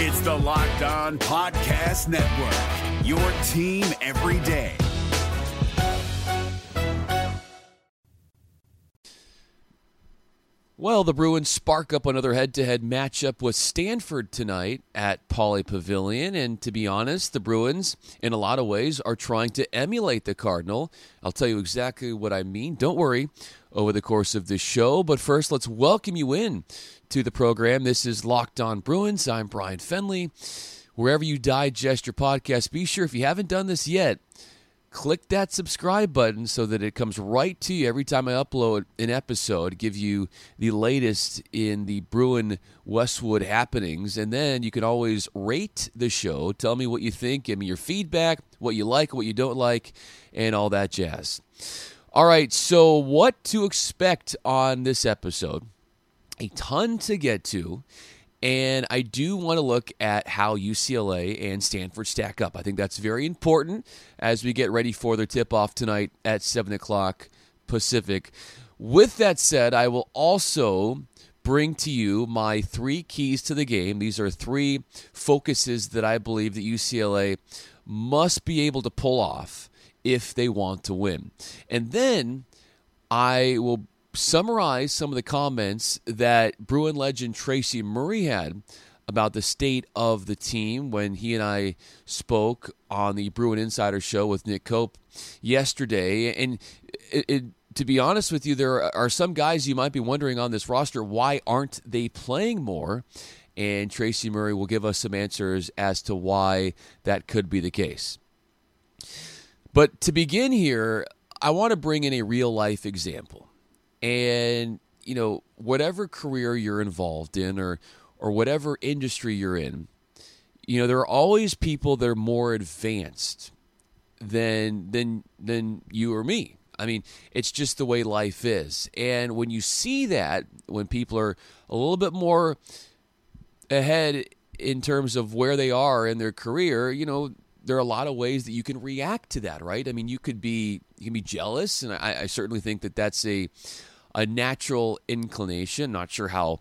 It's the Locked On Podcast Network, your team every day. Well, the Bruins spark up another head to head matchup with Stanford tonight at Pauley Pavilion. And to be honest, the Bruins, in a lot of ways, are trying to emulate the Cardinal. I'll tell you exactly what I mean. Don't worry over the course of this show. But first, let's welcome you in to the program. This is Locked On Bruins. I'm Bryan Fenley. Wherever you digest your podcast, be sure if you haven't done this yet, click that subscribe button so that it comes right to you every time I upload an episode, give you the latest in the Bruin Westwood happenings. And then you can always rate the show. Tell me what you think, give me your feedback, what you like, what you don't like, and all that jazz. All right, so what to expect on this episode? A ton to get to. And I do want to look at how UCLA and Stanford stack up. I think that's very important as we get ready for their tip off tonight at 7 o'clock Pacific. With that said, I will also bring to you my three keys to the game. These are three focuses that I believe that UCLA must be able to pull off if they want to win. And then I will summarize some of the comments that Bruin legend Tracy Murray had about the state of the team when he and I spoke on the Bruin Insider Show with Nick Cope yesterday. And it, it, to be honest with you, there are some guys you might be wondering on this roster why aren't they playing more? And Tracy Murray will give us some answers as to why that could be the case. But to begin here, I want to bring in a real life example. And, you know, whatever career you're involved in or or whatever industry you're in, you know, there are always people that are more advanced than than than you or me. I mean, it's just the way life is. And when you see that, when people are a little bit more ahead in terms of where they are in their career, you know, there are a lot of ways that you can react to that, right? I mean, you could be you can be jealous, and I, I certainly think that that's a a natural inclination. Not sure how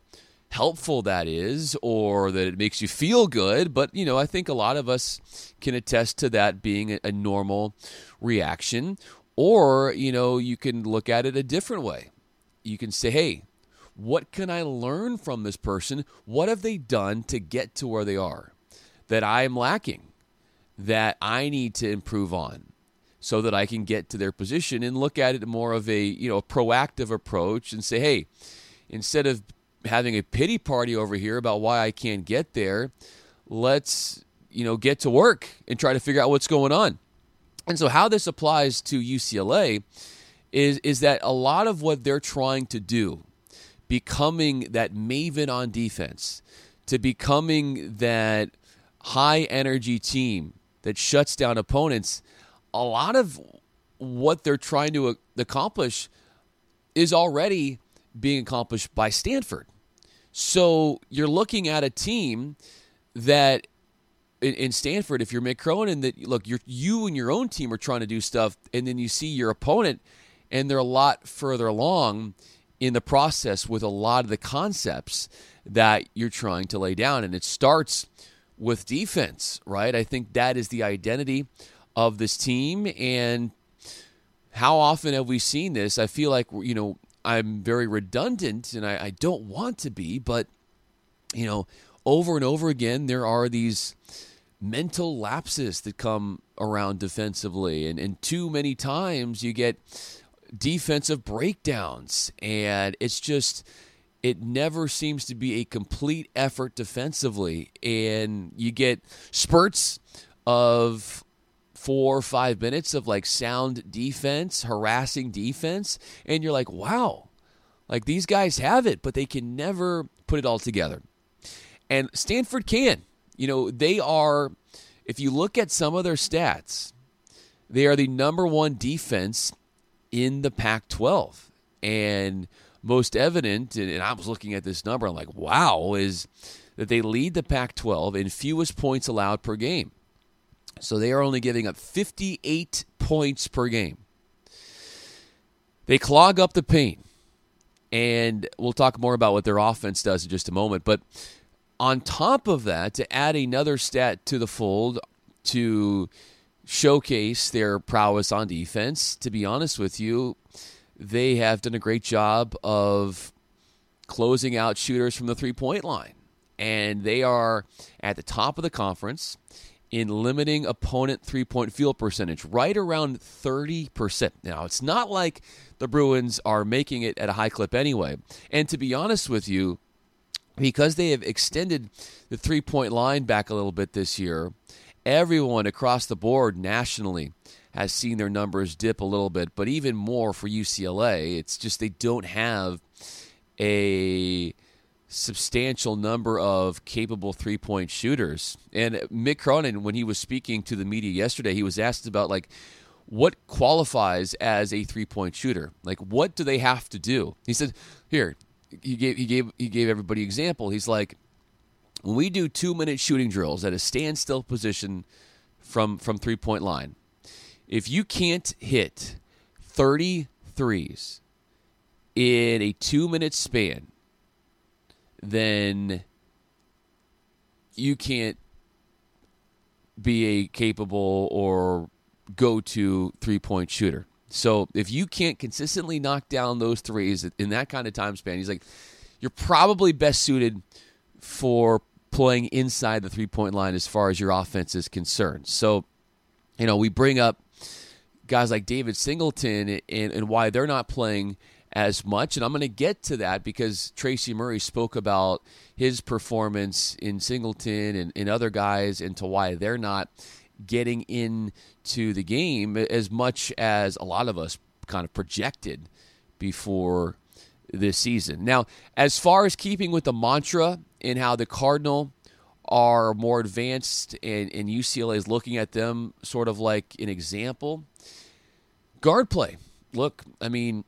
helpful that is or that it makes you feel good, but you know, I think a lot of us can attest to that being a, a normal reaction. Or, you know, you can look at it a different way. You can say, hey, what can I learn from this person? What have they done to get to where they are that I'm lacking, that I need to improve on? so that I can get to their position and look at it more of a you know a proactive approach and say, hey, instead of having a pity party over here about why I can't get there, let's you know get to work and try to figure out what's going on. And so how this applies to UCLA is is that a lot of what they're trying to do, becoming that maven on defense, to becoming that high energy team that shuts down opponents a lot of what they're trying to uh, accomplish is already being accomplished by Stanford. So you're looking at a team that in, Stanford, if you're Mick Cronin, that look, you're, you and your own team are trying to do stuff, and then you see your opponent, and they're a lot further along in the process with a lot of the concepts that you're trying to lay down. And it starts with defense, right? I think that is the identity of this team. And how often have we seen this? I feel like, you know, I'm very redundant and I, I don't want to be, but, you know, over and over again, there are these mental lapses that come around defensively. And, and too many times you get defensive breakdowns. And it's just, it never seems to be a complete effort defensively. And you get spurts of four or five minutes of like sound defense, harassing defense, and you're like, wow, like these guys have it, but they can never put it all together. And Stanford can. You know, they are, if you look at some of their stats, they are the number one defense in the Pac 12. And most evident, and I was looking at this number, I'm like, wow, is that they lead the Pac 12 in fewest points allowed per game. So they are only giving up 58 points per game. They clog up the paint. And we'll talk more about what their offense does in just a moment. But on top of that, to add another stat to the fold to showcase their prowess on defense, to be honest with you, they have done a great job of closing out shooters from the three point line. And they are at the top of the conference in limiting opponent three point field percentage, right around 30%. Now, it's not like the Bruins are making it at a high clip anyway. And to be honest with you, because they have extended the three point line back a little bit this year, everyone across the board nationally has seen their numbers dip a little bit, but even more for UCLA. It's just they don't have a substantial number of capable three point shooters. And Mick Cronin, when he was speaking to the media yesterday, he was asked about like what qualifies as a three point shooter. Like what do they have to do? He said, "Here." He gave he gave he gave everybody example. He's like, when we do two minute shooting drills at a standstill position from from three point line, if you can't hit 30 threes in a two minute span, then you can't be a capable or go to three point shooter. So if you can't consistently knock down those threes in that kind of time span, he's like, you're probably best suited for playing inside the three point line as far as your offense is concerned. So, you know, we bring up guys like David Singleton and, and why they're not playing as much. And I'm going to get to that because Tracy Murray spoke about his performance in Singleton and, and other guys and to why they're not getting into the game as much as a lot of us kind of projected before this season. Now, as far as keeping with the mantra and how the Cardinal are more advanced and, and UCLA is looking at them sort of like an example, guard play. Look, I mean,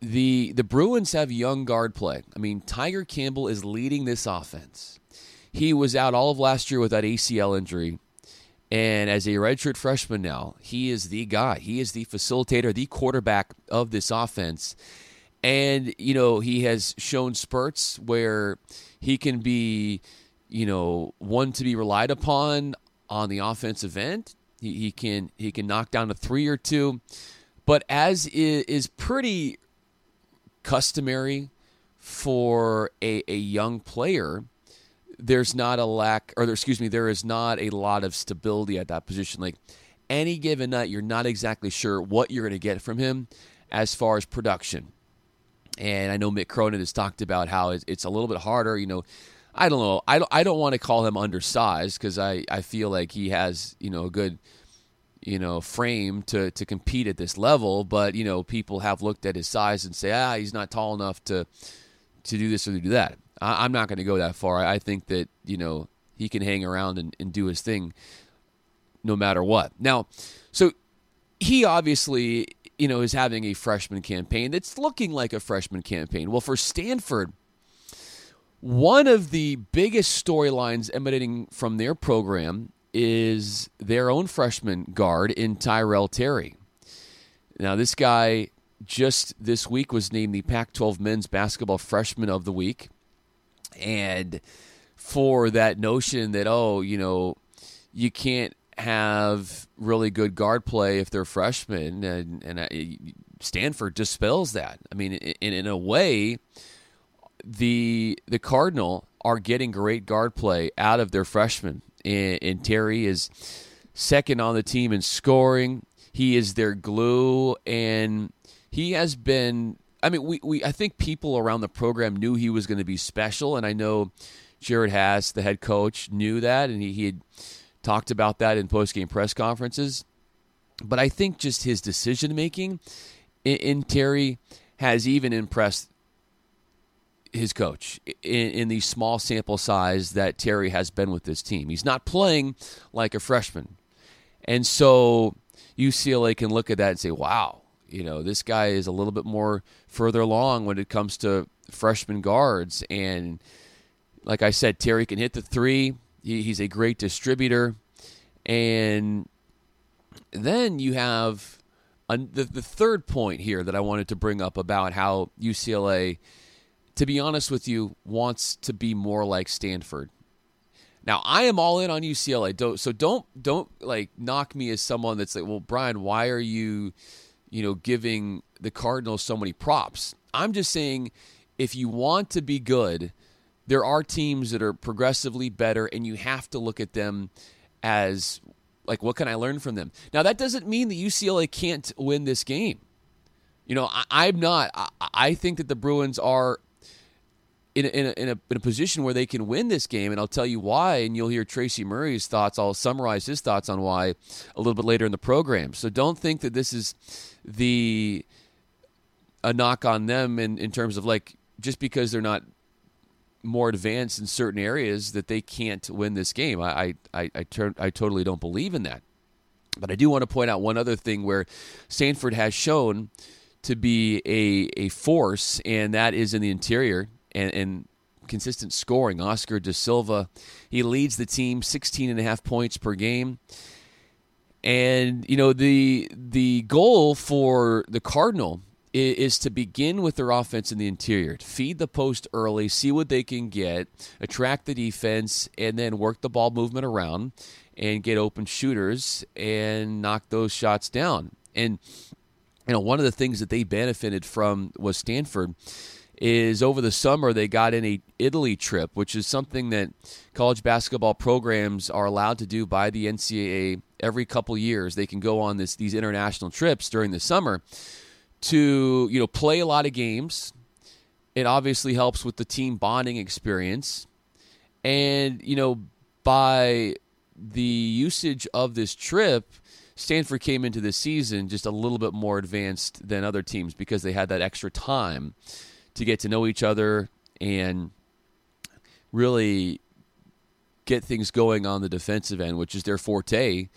the the Bruins have young guard play. I mean, Tiger Campbell is leading this offense. He was out all of last year with that ACL injury. And as a redshirt freshman now, he is the guy. He is the facilitator, the quarterback of this offense. And, you know, he has shown spurts where he can be, you know, one to be relied upon on the offensive end. He, he can he can knock down a three or two. But as is, pretty customary for a, a young player, there's not a lack, or there, excuse me, there is not a lot of stability at that position. Like any given night, you're not exactly sure what you're going to get from him as far as production. And I know Mick Cronin has talked about how it's a little bit harder. You know, I don't know. I don't, I don't want to call him undersized because I, I feel like he has, you know, a good, you know, frame to, to compete at this level. But, you know, people have looked at his size and say, ah, he's not tall enough to, to do this or to do that. I, am not going to go that far. I, I, think that, you know, he can hang around and, and do his thing no matter what. Now, so he obviously you know, is having a freshman campaign that's looking like a freshman campaign. Well, for Stanford, one of the biggest storylines emanating from their program is their own freshman guard in Tyrell Terry. Now, this guy just this week was named the Pac 12 Men's Basketball Freshman of the Week. And for that notion that, oh, you know, you can't have really good guard play if they're freshmen, and, and uh, Stanford dispels that. I mean, in, in a way, the the Cardinal are getting great guard play out of their freshmen, and, and Terry is second on the team in scoring. He is their glue, and he has been. I mean, we, we I think people around the program knew he was going to be special, and I know Jerod Haase, the head coach, knew that, and he, he had talked about that in post game press conferences. But I think just his decision making in, in, Terry has even impressed his coach in, in the small sample size that Terry has been with this team. He's not playing like a freshman. And so UCLA can look at that and say, wow, you know, this guy is a little bit more further along when it comes to freshman guards. And like I said, Terry can hit the three. He, he's a great distributor. And then you have a, the, the third point here that I wanted to bring up about how UCLA to be honest with you, wants to be more like Stanford. Now I am all in on UCLA. Don't so don't don't like knock me as someone that's like, well, Bryan, why are you, you know, giving the Cardinals so many props? I'm just saying, if you want to be good, there are teams that are progressively better, and you have to look at them as like, what can I learn from them? Now that doesn't mean that UCLA can't win this game. You know, I, am not. I, I think that the Bruins are in a, in, a, in, a, in a position where they can win this game, and I'll tell you why. And you'll hear Tracy Murray's thoughts. I'll summarize his thoughts on why a little bit later in the program. So don't think that this is the a knock on them in, in terms of like just because they're not more advanced in certain areas that they can't win this game. I I I, turn, I totally don't believe in that. But I do want to point out one other thing where Stanford has shown to be a a force, and that is in the interior and, and consistent scoring. Oscar da Silva, he leads the team 16 and a half points per game. And you know the the goal for the Cardinal is, to begin with their offense in the interior, feed the post early, see what they can get, attract the defense, and then work the ball movement around and get open shooters and knock those shots down. And you know one of the things that they benefited from was Stanford is over the summer they got in a Italy trip, which is something that college basketball programs are allowed to do by the NCAA every couple years. They can go on this these international trips during the summer to you know play a lot of games. It obviously helps with the team bonding experience, and you know by the usage of this trip. Stanford came into this season just a little bit more advanced than other teams because they had that extra time to get to know each other and really get things going on the defensive end, which is their forte.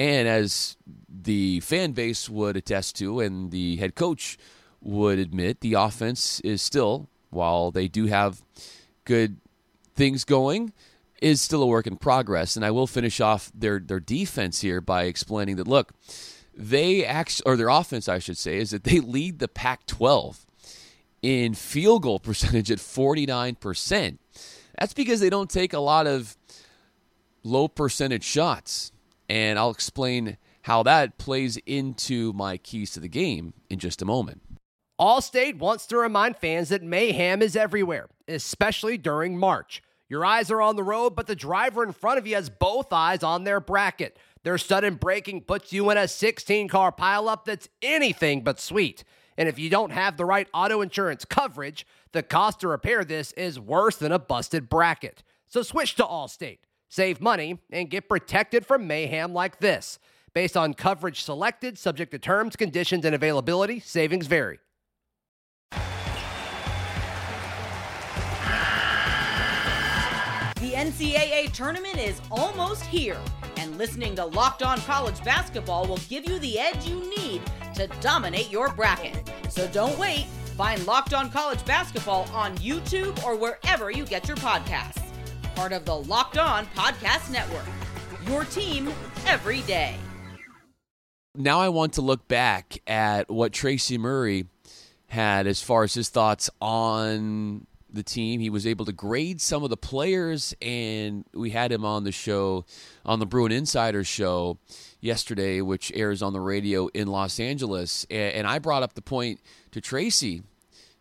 And as the fan base would attest to, and the head coach would admit, the offense is still, while they do have good things going, is still a work in progress. And I will finish off their their defense here by explaining that look, they act or their offense, I should say, is that they lead the Pac-12 in field goal percentage at 49%. That's because they don't take a lot of low percentage shots. And I'll explain how that plays into my keys to the game in just a moment. Allstate wants to remind fans that mayhem is everywhere, especially during March. Your eyes are on the road, but the driver in front of you has both eyes on their bracket. Their sudden braking puts you in a 16 car pileup that's anything but sweet. And if you don't have the right auto insurance coverage, the cost to repair this is worse than a busted bracket. So switch to Allstate, save money, and get protected from mayhem like this. Based on coverage selected, subject to terms, conditions, and availability, savings vary. The NCAA tournament is almost here, and listening to Locked On College Basketball will give you the edge you need to dominate your bracket. So don't wait. Find Locked On College Basketball on YouTube or wherever you get your podcasts. Part of the Locked On Podcast Network. Your team every day. Now I want to look back at what Tracy Murray had as far as his thoughts on the team. He was able to grade some of the players, and we had him on the show, on the Bruin Insider show yesterday, which airs on the radio in Los Angeles. And I brought up the point to Tracy,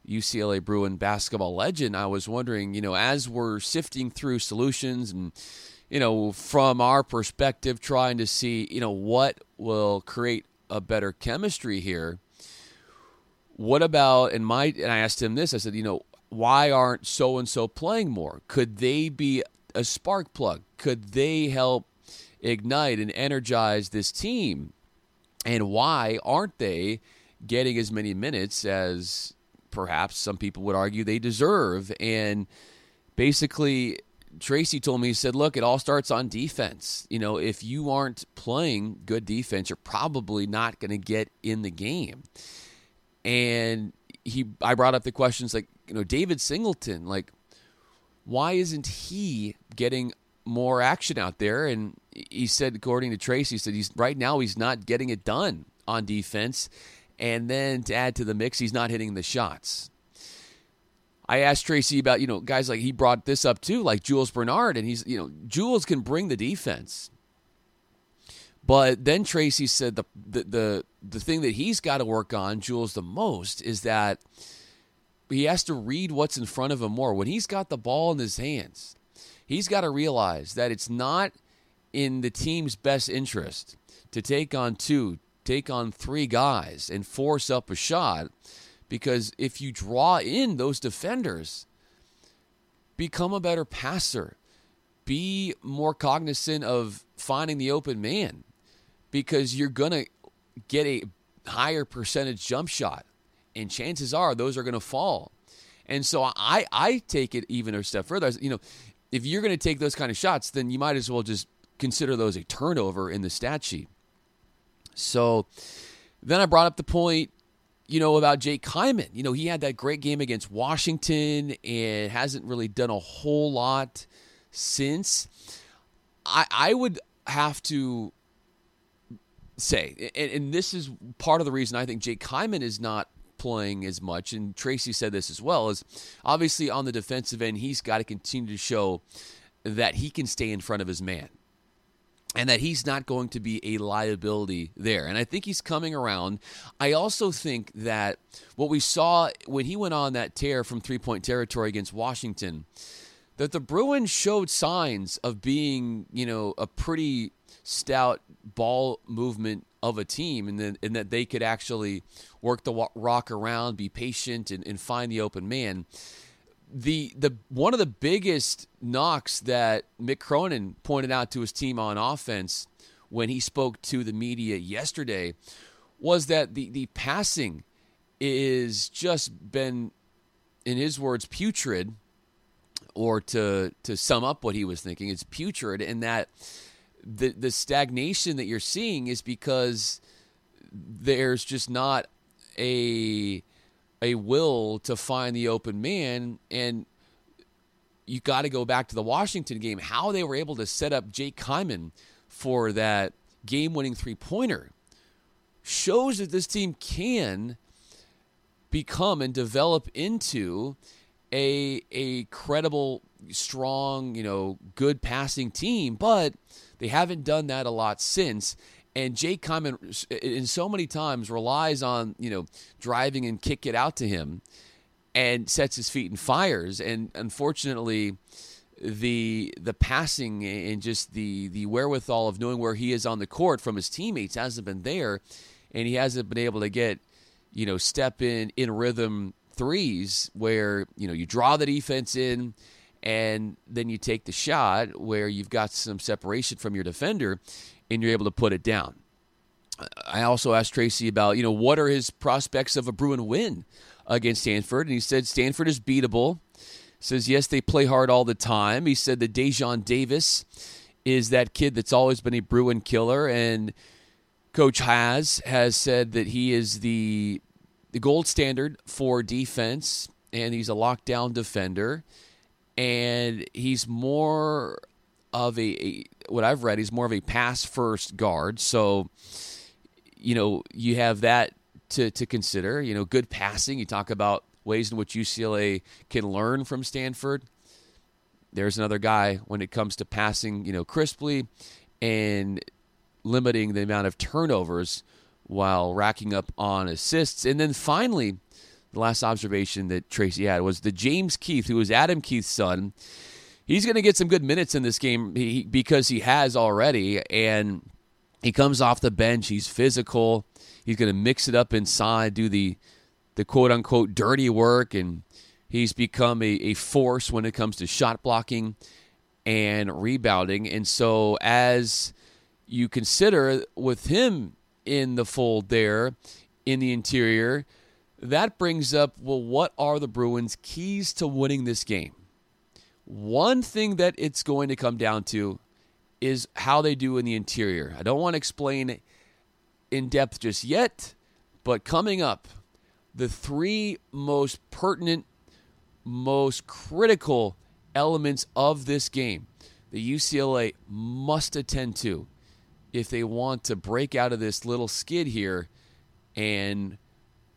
UCLA Bruin basketball legend. I was wondering, you know, as we're sifting through solutions and, you know, from our perspective, trying to see, you know, what will create a better chemistry here. What about and my and I asked him this. I said, you know, why aren't so and so playing more? Could they be a spark plug? Could they help ignite and energize this team? And why aren't they getting as many minutes as perhaps some people would argue they deserve? And basically, Tracy told me, he said, look, it all starts on defense. You know, if you aren't playing good defense, you're probably not going to get in the game. And he, I brought up the questions like, you know, David Singleton, like, why isn't he getting more action out there? And he said, according to Tracy, he said he's right now he's not getting it done on defense. And then to add to the mix, he's not hitting the shots. I asked Tracy about, you know, guys like he brought this up too, like Jules Bernard, and he's, you know, Jules can bring the defense. But then Tracy said the the the, the thing that he's got to work on, Jules, the most is that he has to read what's in front of him more. When he's got the ball in his hands, he's got to realize that it's not in the team's best interest to take on two, take on three guys and force up a shot because if you draw in those defenders, become a better passer. Be more cognizant of finding the open man because you're going to get a higher percentage jump shot. And chances are those are going to fall. And so I, I take it even a step further. You know, if you're going to take those kind of shots, then you might as well just consider those a turnover in the stat sheet. So then I brought up the point, you know, about Jake Kyman. You know, he had that great game against Washington and hasn't really done a whole lot since. I, I would have to say, and, and this is part of the reason I think Jake Kyman is not playing as much, and Tracy said this as well, is obviously on the defensive end, he's got to continue to show that he can stay in front of his man and that he's not going to be a liability there. And I think he's coming around. I also think that what we saw when he went on that tear from three point territory against Washington, that the Bruins showed signs of being, you know, a pretty stout ball movement of a team and, then, and that they could actually work the rock around, be patient, and, and find the open man the the one of the biggest knocks that Mick Cronin pointed out to his team on offense when he spoke to the media yesterday was that the the passing is just been in his words putrid or to to sum up what he was thinking it's putrid in that the the stagnation that you're seeing is because there's just not a a will to find the open man and you got to go back to the Washington game how they were able to set up Jake Kyman for that game-winning three-pointer shows that this team can become and develop into a a credible strong, you know, good passing team, but they haven't done that a lot since and Jake Kyman, in so many times, relies on you know driving and kick it out to him, and sets his feet and fires. And unfortunately, the the passing and just the the wherewithal of knowing where he is on the court from his teammates hasn't been there, and he hasn't been able to get you know step in in rhythm threes where you know you draw the defense in and then you take the shot where you've got some separation from your defender and you're able to put it down. I also asked Tracy about, you know, what are his prospects of a Bruin win against Stanford? And he said Stanford is beatable. Says, yes, they play hard all the time. He said that Daejon Davis is that kid that's always been a Bruin killer. And Coach Haase has said that he is the, the gold standard for defense, and he's a lockdown defender. And he's more of a, a what I've read, he's more of a pass first guard. So, you know, you have that to, to consider. You know, good passing. You talk about ways in which UCLA can learn from Stanford. There's another guy when it comes to passing, you know, crisply and limiting the amount of turnovers while racking up on assists. And then finally, the last observation that Tracy had was the James Keefe, who was Adam Keefe's son he's going to get some good minutes in this game because he has already. And he comes off the bench. He's physical. He's going to mix it up inside, do the the quote unquote dirty work, and he's become a, a force when it comes to shot blocking and rebounding. And so, as you consider with him in the fold there in the interior, that brings up well, what are the Bruins' keys to winning this game? One thing that it's going to come down to is how they do in the interior. I don't want to explain in depth just yet, but coming up, the three most pertinent, most critical elements of this game the UCLA must attend to if they want to break out of this little skid here and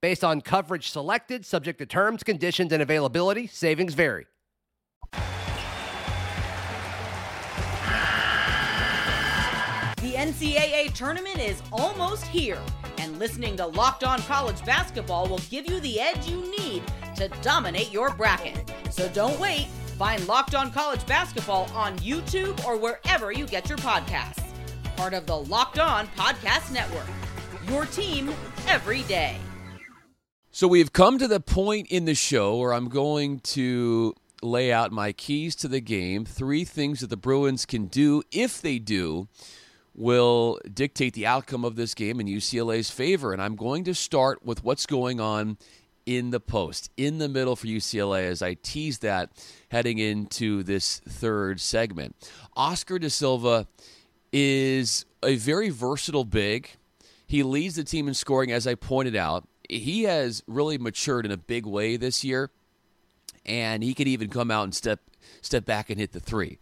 Based on coverage selected, subject to terms, conditions, and availability, savings vary. The NCAA tournament is almost here, and listening to Locked On College Basketball will give you the edge you need to dominate your bracket. So don't wait. Find Locked On College Basketball on YouTube or wherever you get your podcasts. Part of the Locked On Podcast Network. Your team every day. So we've come to the point in the show where I'm going to lay out my keys to the game. Three things that the Bruins can do if they do will dictate the outcome of this game in UCLA's favor. And I'm going to start with what's going on in the post, in the middle for UCLA, as I tease that heading into this third segment. Oscar da Silva is a very versatile big. He leads the team in scoring, as I pointed out. He has really matured in a big way this year, and he could even come out and step step back and hit the three.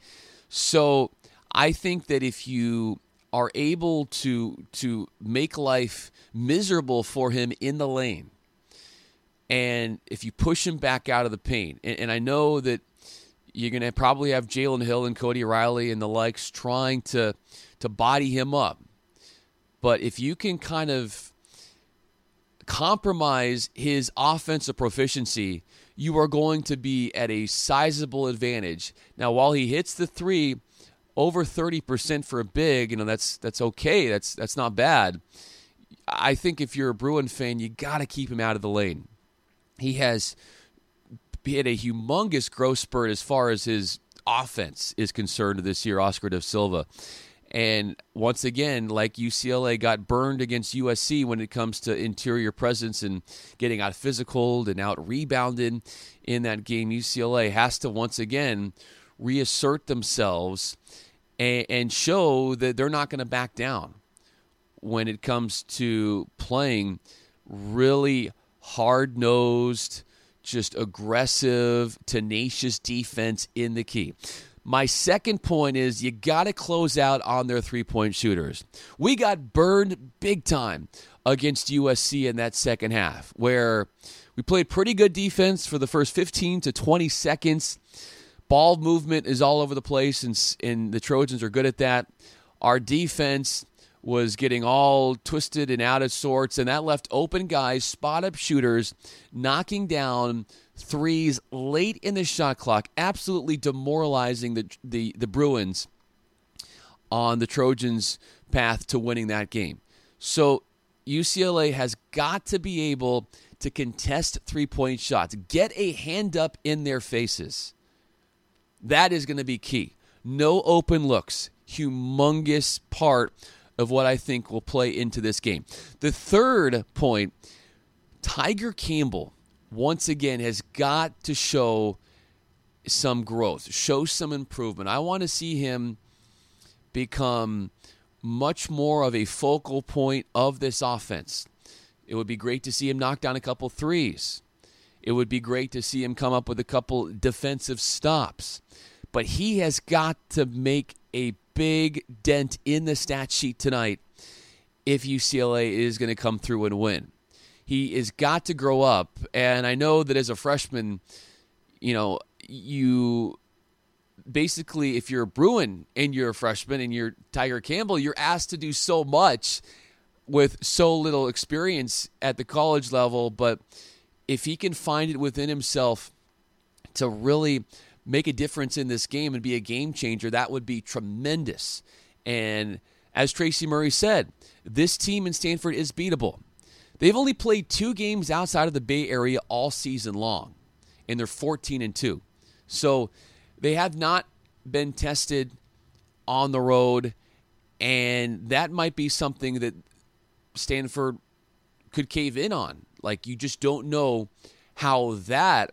So I think that if you are able to to make life miserable for him in the lane. And if you push him back out of the paint, and, and I know that you're going to probably have Jalen Hill and Cody Riley and the likes trying to to body him up, but if you can kind of compromise his offensive proficiency, you are going to be at a sizable advantage. Now, while he hits the three, over 30% for a big, you know, that's that's okay. That's that's not bad. I think if you're a Bruin fan, you got to keep him out of the lane. He has hit a humongous growth spurt as far as his offense is concerned this year, Oscar da Silva. And once again, like UCLA got burned against USC when it comes to interior presence and getting out physical and out rebounded in that game, UCLA has to once again reassert themselves and, and show that they're not going to back down when it comes to playing really hard nosed, just aggressive, tenacious defense in the key. My second point is you got to close out on their three point shooters. We got burned big time against USC in that second half, where we played pretty good defense for the first 15 to 20 seconds. Ball movement is all over the place, and, and the Trojans are good at that. Our defense was getting all twisted and out of sorts, and that left open guys, spot up shooters, knocking down threes late in the shot clock, absolutely demoralizing the, the, the Bruins on the Trojans' path to winning that game. So UCLA has got to be able to contest three point shots, get a hand up in their faces. That is going to be key. No open looks. Humongous part of what I think will play into this game. The third point Tiger Campbell, once again, has got to show some growth, show some improvement. I want to see him become much more of a focal point of this offense. It would be great to see him knock down a couple threes. It would be great to see him come up with a couple defensive stops. But he has got to make a big dent in the stat sheet tonight if UCLA is going to come through and win. He has got to grow up. And I know that as a freshman, you know, you basically, if you're Bruin and you're a freshman and you're Tiger Campbell, you're asked to do so much with so little experience at the college level. But if he can find it within himself to really make a difference in this game and be a game changer, that would be tremendous. And as Tracy Murray said, this team in Stanford is beatable. They've only played two games outside of the Bay Area all season long, and they're 14 and 2. So they have not been tested on the road, and that might be something that Stanford could cave in on. Like, you just don't know how that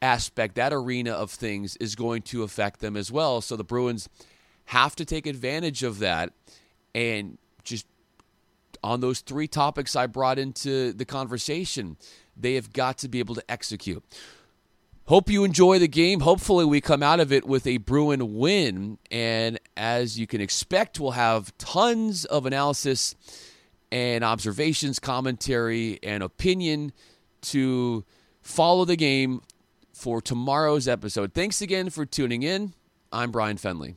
aspect, that arena of things is going to affect them as well. So the Bruins have to take advantage of that and on those three topics I brought into the conversation, they have got to be able to execute. Hope you enjoy the game. Hopefully, we come out of it with a Bruin win. And as you can expect, we'll have tons of analysis and observations, commentary, and opinion to follow the game for tomorrow's episode. Thanks again for tuning in. I'm Bryan Fenley.